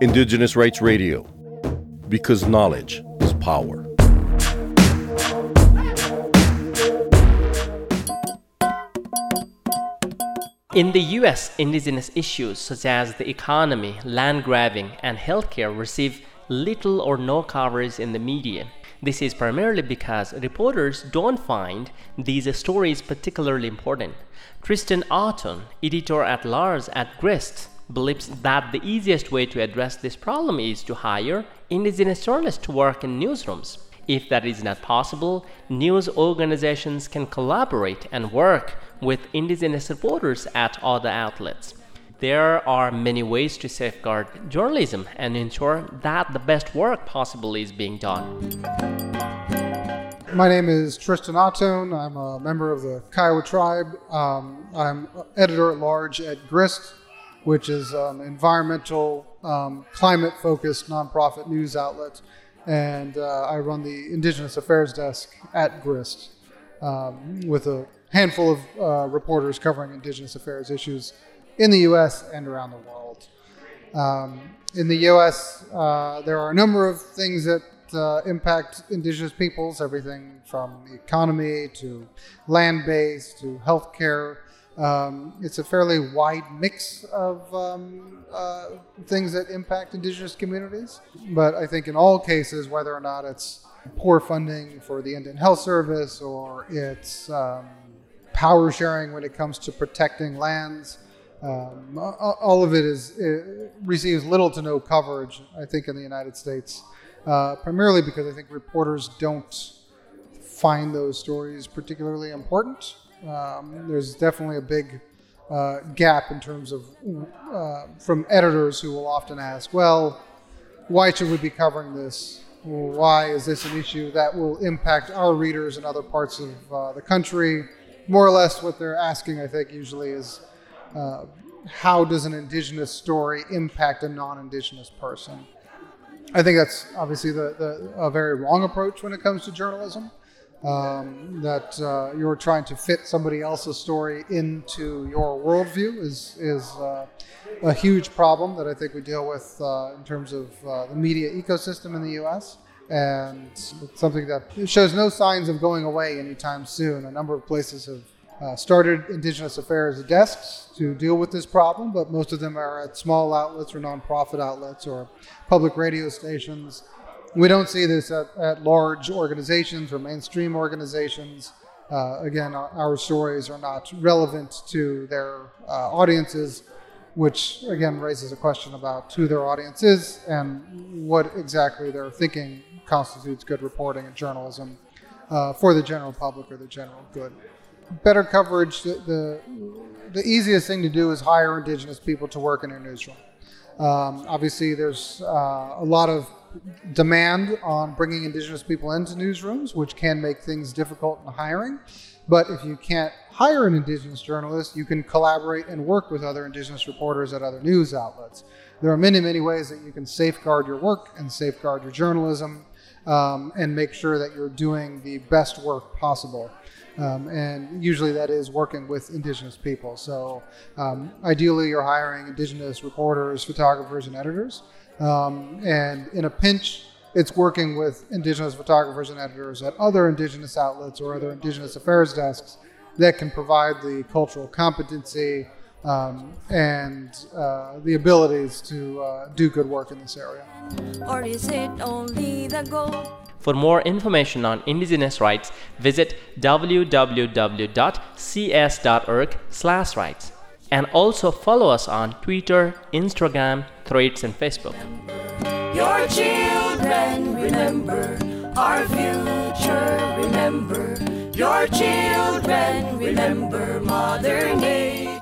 Indigenous Rights Radio, because knowledge is power. In the US, indigenous issues such as the economy, land grabbing, and healthcare receive little or no coverage in the media. This is primarily because reporters don't find these stories particularly important. Tristan Ahtone, editor at large at Grist, believes that the easiest way to address this problem is to hire indigenous journalists to work in newsrooms. If that is not possible, news organizations can collaborate and work with indigenous reporters at other outlets. There are many ways to safeguard journalism and ensure that the best work possible is being done. My name is Tristan Ahtone. I'm a member of the Kiowa tribe. Um, I'm editor at large at GRIST, which is an environmental, um, climate focused nonprofit news outlet. And uh, I run the Indigenous Affairs Desk at GRIST um, with a handful of uh, reporters covering Indigenous affairs issues in the US and around the world. Um, in the US, uh, there are a number of things that uh, impact Indigenous peoples, everything from the economy to land base to healthcare. Um, it's a fairly wide mix of um, uh, things that impact Indigenous communities. But I think in all cases, whether or not it's poor funding for the Indian Health Service or it's um, power sharing when it comes to protecting lands, um, all of it is it receives little to no coverage. I think in the United States, uh, primarily because I think reporters don't find those stories particularly important. Um, there's definitely a big uh, gap in terms of uh, from editors who will often ask, well, why should we be covering this? Why is this an issue that will impact our readers in other parts of uh, the country? More or less, what they're asking, I think, usually is uh, how does an indigenous story impact a non indigenous person? I think that's obviously the, the, a very wrong approach when it comes to journalism um, that uh, you're trying to fit somebody else's story into your worldview is is uh, a huge problem that I think we deal with uh, in terms of uh, the media ecosystem in the U.S. And it's something that shows no signs of going away anytime soon. A number of places have uh, started Indigenous Affairs desks to deal with this problem, but most of them are at small outlets or nonprofit outlets or public radio stations we don't see this at, at large organizations or mainstream organizations. Uh, again, our, our, stories are not relevant to their uh, audiences, which again raises a question about who their audience is and what exactly they're thinking constitutes good reporting and journalism uh, for the general public or the general good. Better coverage, the, the, the easiest thing to do is hire Indigenous people to work in a newsroom. Um, obviously, there's uh, a lot of demand on bringing Indigenous people into newsrooms, which can make things difficult in hiring. But if you can't hire an Indigenous journalist, you can collaborate and work with other Indigenous reporters at other news outlets. There are many, many ways that you can safeguard your work and safeguard your journalism um, and make sure that you're doing the best work possible. Um, and usually that is working with indigenous people. So um, ideally, you're hiring indigenous reporters, photographers, and editors. Um, and in a pinch, it's working with indigenous photographers and editors at other indigenous outlets or other indigenous affairs desks that can provide the cultural competency um, and uh, the abilities to uh, do good work in this area. Or is it only the goal? For more information on indigenous rights, visit www.cs.org/rights and also follow us on Twitter, Instagram, Threads, and Facebook. Your children remember our future remember your children remember modern day